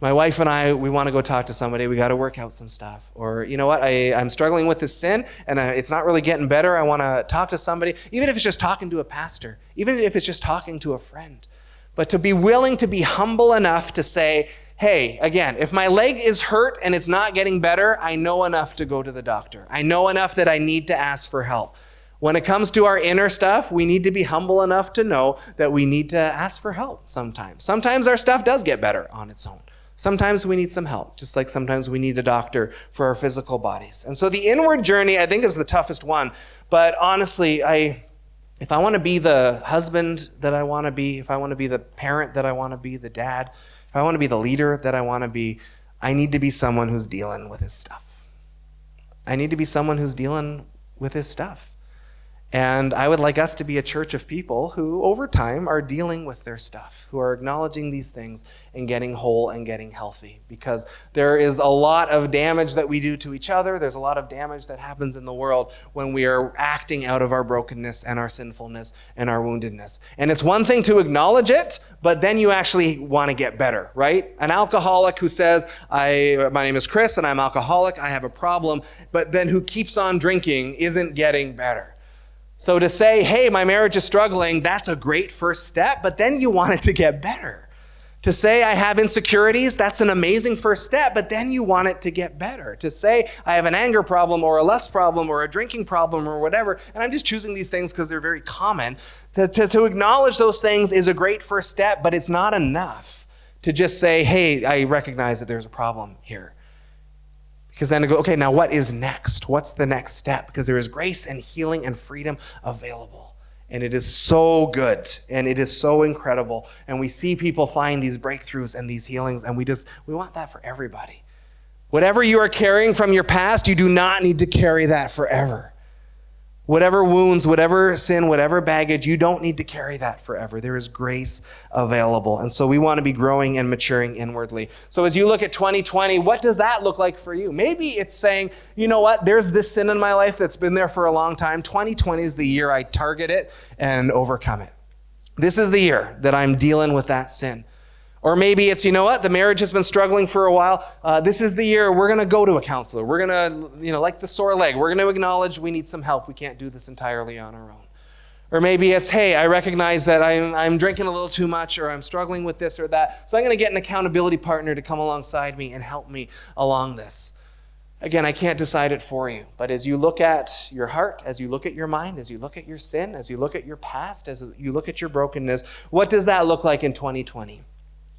my wife and I, we want to go talk to somebody. We got to work out some stuff. Or, you know what, I, I'm struggling with this sin and I, it's not really getting better. I want to talk to somebody, even if it's just talking to a pastor, even if it's just talking to a friend. But to be willing to be humble enough to say, hey, again, if my leg is hurt and it's not getting better, I know enough to go to the doctor. I know enough that I need to ask for help. When it comes to our inner stuff, we need to be humble enough to know that we need to ask for help sometimes. Sometimes our stuff does get better on its own. Sometimes we need some help, just like sometimes we need a doctor for our physical bodies. And so the inward journey, I think, is the toughest one. But honestly, I, if I want to be the husband that I want to be, if I want to be the parent that I want to be, the dad, if I want to be the leader that I want to be, I need to be someone who's dealing with his stuff. I need to be someone who's dealing with his stuff. And I would like us to be a church of people who, over time, are dealing with their stuff, who are acknowledging these things and getting whole and getting healthy. Because there is a lot of damage that we do to each other. There's a lot of damage that happens in the world when we are acting out of our brokenness and our sinfulness and our woundedness. And it's one thing to acknowledge it, but then you actually want to get better, right? An alcoholic who says, I, My name is Chris and I'm alcoholic, I have a problem, but then who keeps on drinking isn't getting better. So to say, hey, my marriage is struggling, that's a great first step, but then you want it to get better. To say I have insecurities, that's an amazing first step, but then you want it to get better. To say I have an anger problem or a lust problem or a drinking problem or whatever, and I'm just choosing these things because they're very common, to, to, to acknowledge those things is a great first step, but it's not enough to just say, hey, I recognize that there's a problem here. Because then to go, okay, now what is next? What's the next step? Because there is grace and healing and freedom available. And it is so good and it is so incredible. And we see people find these breakthroughs and these healings, and we just, we want that for everybody. Whatever you are carrying from your past, you do not need to carry that forever. Whatever wounds, whatever sin, whatever baggage, you don't need to carry that forever. There is grace available. And so we want to be growing and maturing inwardly. So as you look at 2020, what does that look like for you? Maybe it's saying, you know what, there's this sin in my life that's been there for a long time. 2020 is the year I target it and overcome it. This is the year that I'm dealing with that sin. Or maybe it's, you know what, the marriage has been struggling for a while. Uh, this is the year we're going to go to a counselor. We're going to, you know, like the sore leg, we're going to acknowledge we need some help. We can't do this entirely on our own. Or maybe it's, hey, I recognize that I'm, I'm drinking a little too much or I'm struggling with this or that. So I'm going to get an accountability partner to come alongside me and help me along this. Again, I can't decide it for you, but as you look at your heart, as you look at your mind, as you look at your sin, as you look at your past, as you look at your brokenness, what does that look like in 2020?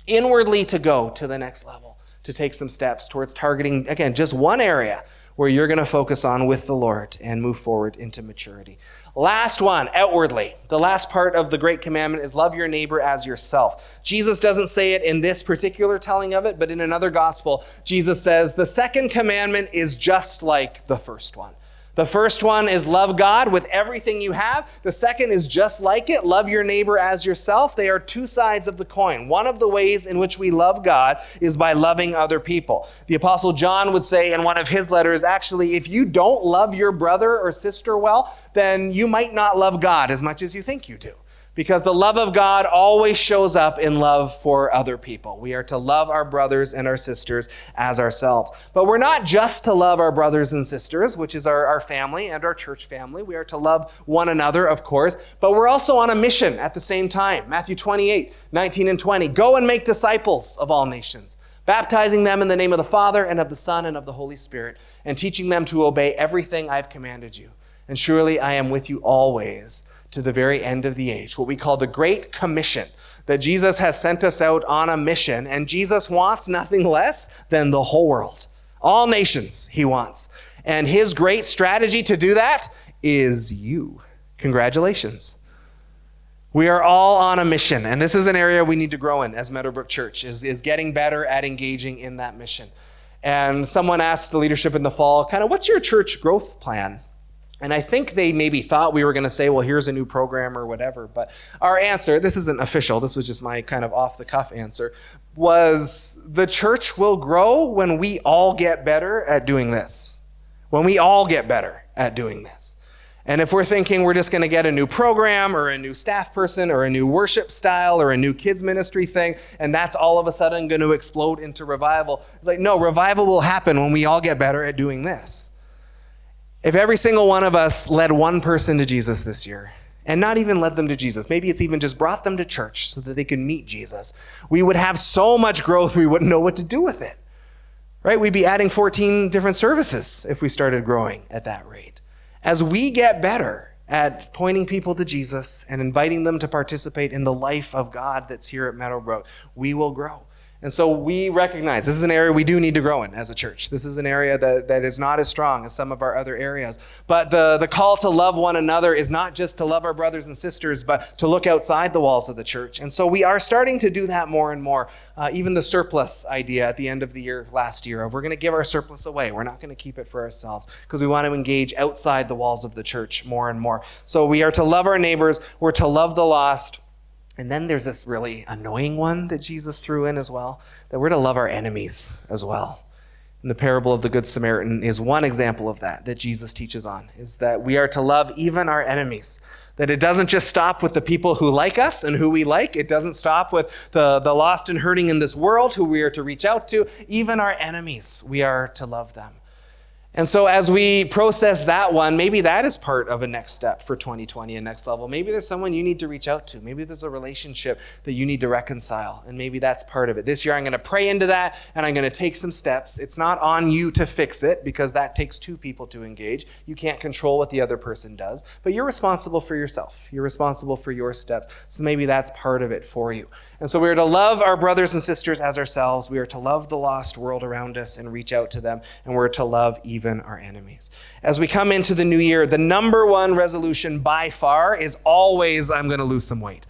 Inwardly to go to the next level, to take some steps towards targeting, again, just one area, where you're going to focus on with the Lord and move forward into maturity. Last one, outwardly. The last part of the Great Commandment is love your neighbor as yourself. Jesus doesn't say it in this particular telling of it, but in another gospel, Jesus says the second commandment is just like the first one. The first one is love God with everything you have. The second is just like it love your neighbor as yourself. They are two sides of the coin. One of the ways in which we love God is by loving other people. The Apostle John would say in one of his letters actually, if you don't love your brother or sister well, then you might not love God as much as you think you do because the love of God always shows up in love for other people. We are to love our brothers and our sisters as ourselves. But we're not just to love our brothers and sisters, which is our, our family and our church family. We are to love one another, of course, but we're also on a mission at the same time. Matthew 28 19 and 20. Go and make disciples of all nations, baptizing them in the name of the Father and of the Son and of the Holy Spirit, and teaching them to obey everything I've commanded you. And surely I am with you always to the very end of the age, what we call the Great Commission, that Jesus has sent us out on a mission, and Jesus wants nothing less than the whole world. All nations, he wants. And his great strategy to do that is you. Congratulations. We are all on a mission, and this is an area we need to grow in as Meadowbrook Church, is, is getting better at engaging in that mission. And someone asked the leadership in the fall, kind of, what's your church growth plan? And I think they maybe thought we were going to say, well, here's a new program or whatever. But our answer, this isn't official, this was just my kind of off the cuff answer, was the church will grow when we all get better at doing this. When we all get better at doing this. And if we're thinking we're just going to get a new program or a new staff person or a new worship style or a new kids ministry thing, and that's all of a sudden going to explode into revival, it's like, no, revival will happen when we all get better at doing this. If every single one of us led one person to Jesus this year, and not even led them to Jesus, maybe it's even just brought them to church so that they could meet Jesus, we would have so much growth we wouldn't know what to do with it. Right? We'd be adding 14 different services if we started growing at that rate. As we get better at pointing people to Jesus and inviting them to participate in the life of God that's here at Meadowbrook, we will grow. And so we recognize this is an area we do need to grow in as a church. This is an area that, that is not as strong as some of our other areas. But the, the call to love one another is not just to love our brothers and sisters, but to look outside the walls of the church. And so we are starting to do that more and more. Uh, even the surplus idea at the end of the year last year of we're going to give our surplus away. We're not going to keep it for ourselves because we want to engage outside the walls of the church more and more. So we are to love our neighbors, we're to love the lost. And then there's this really annoying one that Jesus threw in as well that we're to love our enemies as well. And the parable of the Good Samaritan is one example of that that Jesus teaches on, is that we are to love even our enemies. That it doesn't just stop with the people who like us and who we like. It doesn't stop with the, the lost and hurting in this world who we are to reach out to. Even our enemies, we are to love them. And so, as we process that one, maybe that is part of a next step for 2020 and next level. Maybe there's someone you need to reach out to. Maybe there's a relationship that you need to reconcile, and maybe that's part of it. This year, I'm going to pray into that and I'm going to take some steps. It's not on you to fix it because that takes two people to engage. You can't control what the other person does, but you're responsible for yourself. You're responsible for your steps. So, maybe that's part of it for you. And so, we are to love our brothers and sisters as ourselves. We are to love the lost world around us and reach out to them, and we're to love even our enemies. As we come into the new year, the number one resolution by far is always I'm going to lose some weight.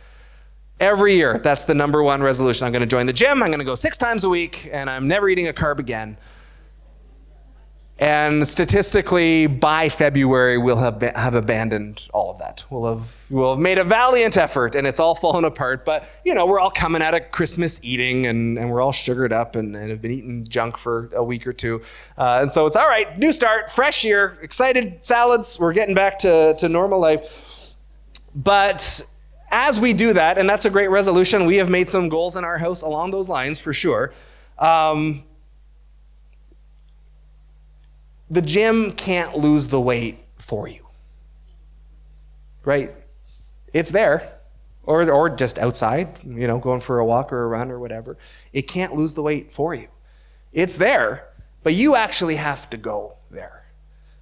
Every year, that's the number one resolution. I'm going to join the gym, I'm going to go six times a week, and I'm never eating a carb again. And statistically, by February, we'll have, have abandoned all of that. We'll have, we'll have made a valiant effort and it's all fallen apart. But, you know, we're all coming out of Christmas eating and, and we're all sugared up and, and have been eating junk for a week or two. Uh, and so it's all right, new start, fresh year, excited salads. We're getting back to, to normal life. But as we do that, and that's a great resolution, we have made some goals in our house along those lines for sure. Um, the gym can't lose the weight for you. Right? It's there. Or, or just outside, you know, going for a walk or a run or whatever. It can't lose the weight for you. It's there, but you actually have to go there.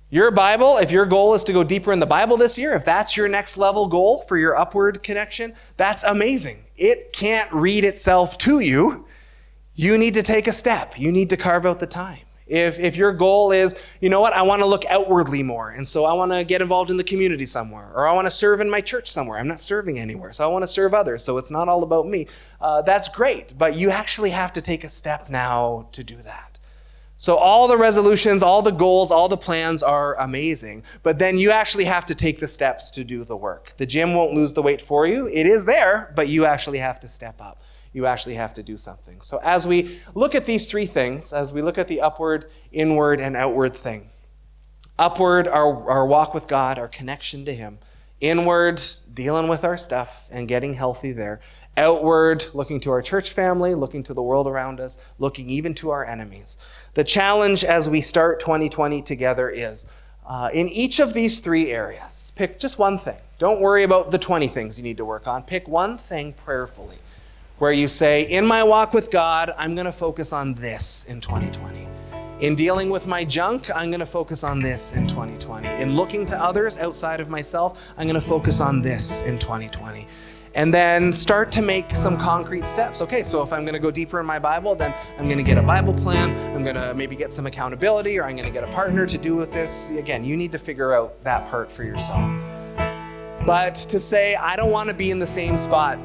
Your Bible, if your goal is to go deeper in the Bible this year, if that's your next level goal for your upward connection, that's amazing. It can't read itself to you. You need to take a step, you need to carve out the time. If, if your goal is, you know what, I want to look outwardly more, and so I want to get involved in the community somewhere, or I want to serve in my church somewhere. I'm not serving anywhere, so I want to serve others, so it's not all about me. Uh, that's great, but you actually have to take a step now to do that. So, all the resolutions, all the goals, all the plans are amazing, but then you actually have to take the steps to do the work. The gym won't lose the weight for you, it is there, but you actually have to step up you actually have to do something. So, as we look at these three things, as we look at the upward, inward, and outward thing upward, our, our walk with God, our connection to Him, inward, dealing with our stuff and getting healthy there, outward, looking to our church family, looking to the world around us, looking even to our enemies. The challenge as we start 2020 together is. Uh, in each of these three areas, pick just one thing. Don't worry about the 20 things you need to work on. Pick one thing prayerfully where you say, In my walk with God, I'm going to focus on this in 2020. In dealing with my junk, I'm going to focus on this in 2020. In looking to others outside of myself, I'm going to focus on this in 2020. And then start to make some concrete steps. Okay, so if I'm going to go deeper in my Bible, then I'm going to get a Bible plan. I'm going to maybe get some accountability, or I'm going to get a partner to do with this. Again, you need to figure out that part for yourself. But to say, I don't want to be in the same spot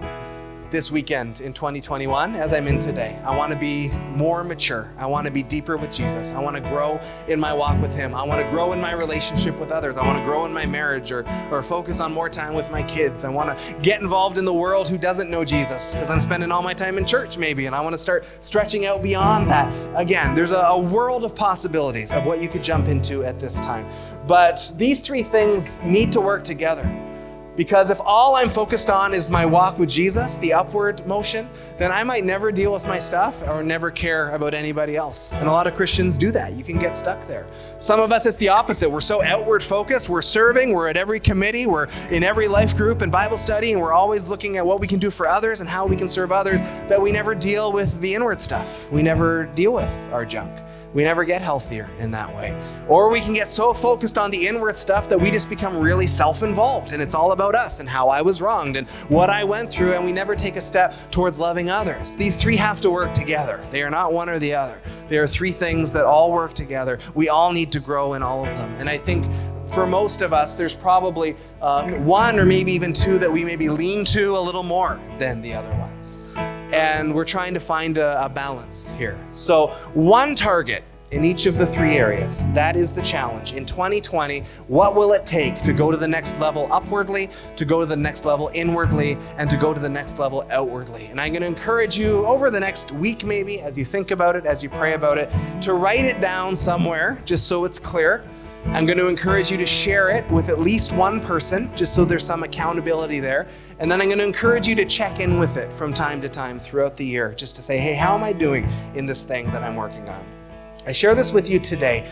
this weekend in 2021 as I'm in today. I want to be more mature. I want to be deeper with Jesus. I want to grow in my walk with Him. I want to grow in my relationship with others. I want to grow in my marriage or, or focus on more time with my kids. I want to get involved in the world who doesn't know Jesus because I'm spending all my time in church maybe and I want to start stretching out beyond that. Again, there's a, a world of possibilities of what you could jump into at this time. But these three things need to work together. Because if all I'm focused on is my walk with Jesus, the upward motion, then I might never deal with my stuff or never care about anybody else. And a lot of Christians do that. You can get stuck there. Some of us, it's the opposite. We're so outward focused. We're serving, we're at every committee, we're in every life group and Bible study, and we're always looking at what we can do for others and how we can serve others that we never deal with the inward stuff. We never deal with our junk. We never get healthier in that way. Or we can get so focused on the inward stuff that we just become really self involved and it's all about us and how I was wronged and what I went through, and we never take a step towards loving others. These three have to work together. They are not one or the other. They are three things that all work together. We all need to grow in all of them. And I think for most of us, there's probably um, one or maybe even two that we maybe lean to a little more than the other ones and we're trying to find a, a, balance here. So, one target in each of the three areas. That is the challenge. In 2020, what will it take to go to the next level upwardly, to go to the next level inwardly, and to go to the next level outwardly? And I'm going to encourage you over the next week, maybe, as you think about it, as you pray about it, to write it down somewhere just so it's clear. I'm going to encourage you to share it with at least one person, just so there's some accountability there. And then I'm going to encourage you to check in with it from time to time throughout the year, just to say, hey, how am I doing in this thing that I'm working on? I share this with you today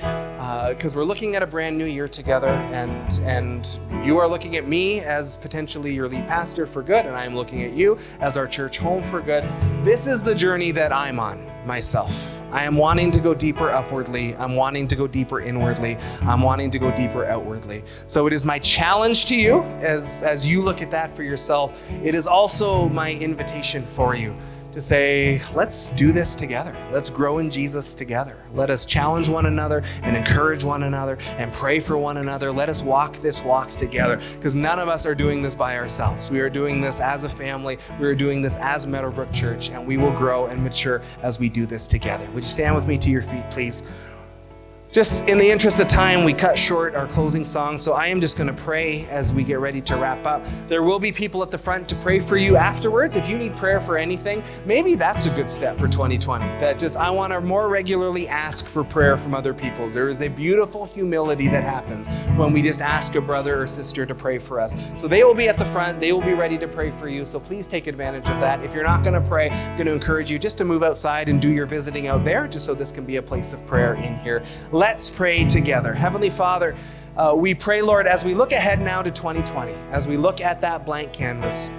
because uh, we're looking at a brand new year together, and and you are looking at me as potentially your lead pastor for good, and I am looking at you as our church home for good. This is the journey that I'm on myself. I am wanting to go deeper upwardly. I'm wanting to go deeper inwardly. I'm wanting to go deeper outwardly. So it is my challenge to you as, as you look at that for yourself. It is also my invitation for you to say, let's do this together. Let's grow in Jesus together. Let us challenge one another and encourage one another and pray for one another. Let us walk this walk together because none of us are doing this by ourselves. We are doing this as a family. We are doing this as Meadowbrook Church, and we will grow and mature as we do this together. Would you stand with me to your feet, please? Just in the interest of time, we cut short our closing song, so I am just going to pray as we get ready to wrap up. There will be people at the front to pray for you afterwards. If you need prayer for anything, maybe that's a good step for 2020. That just, I want to more regularly ask for prayer from other people. There is a beautiful humility that happens when we just ask a brother or sister to pray for us. So they will be at the front, they will be ready to pray for you. So please take advantage of that. If you're not going to pray, I'm going to encourage you just to move outside and do your visiting out there, just so this can be a place of prayer in here. Let's pray together. Heavenly Father, uh, we pray, Lord, as we look ahead now to 2020, as we look at that blank canvas,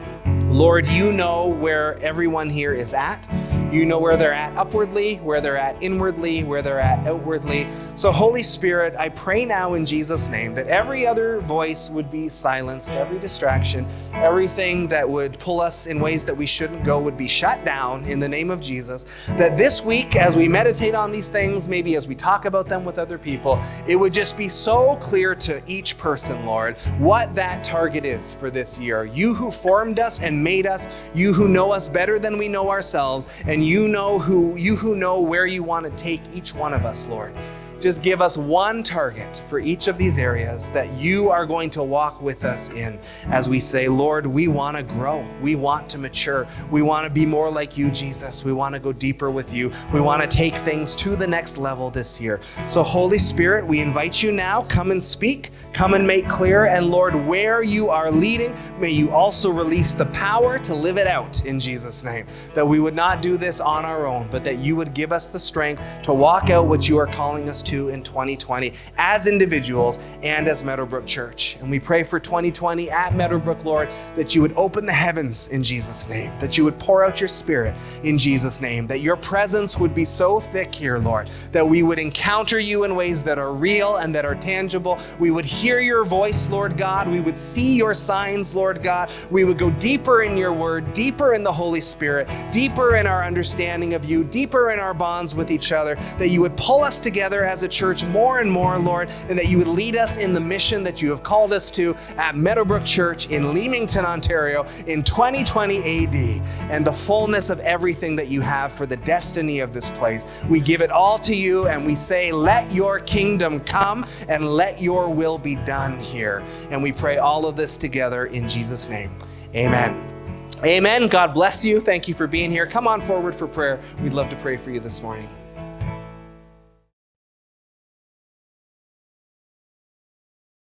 Lord, you know where everyone here is at. You know where they're at upwardly, where they're at inwardly, where they're at outwardly. So, Holy Spirit, I pray now in Jesus' name that every other voice would be silenced, every distraction, everything that would pull us in ways that we shouldn't go would be shut down in the name of Jesus. That this week, as we meditate on these things, maybe as we talk about them with other people, it would just be so clear to each person, Lord, what that target is for this year. You who formed us and made us, you who know us better than we know ourselves, and you know who you who know where you want to take each one of us, Lord. Just give us one target for each of these areas that you are going to walk with us in as we say, Lord, we want to grow. We want to mature. We want to be more like you, Jesus. We want to go deeper with you. We want to take things to the next level this year. So, Holy Spirit, we invite you now. Come and speak. Come and make clear. And Lord, where you are leading, may you also release the power to live it out in Jesus' name. That we would not do this on our own, but that you would give us the strength to walk out what you are calling us to in 2020 as individuals and as Meadowbrook Church. And we pray for 2020 at Meadowbrook, Lord, that you would open the heavens in Jesus' name, that you would pour out your spirit in Jesus' name, that your presence would be so thick here, Lord, that we would encounter you in ways that are real and that are tangible. We would hear your voice, Lord God. We would see your signs, Lord God. We would go deeper in your word, deeper in the Holy Spirit, deeper in our understanding of you, deeper in our bonds with each other, that you would pull us together as a church more and more, Lord, and that you would lead us in the mission that you have called us to at Meadowbrook Church in Leamington, Ontario in 2020 AD, and the fullness of everything that you have for the destiny of this place. We give it all to you and we say, Let your kingdom come and let your will be done here. And we pray all of this together in Jesus' name. Amen. Amen. God bless you. Thank you for being here. Come on forward for prayer. We'd love to pray for you this morning.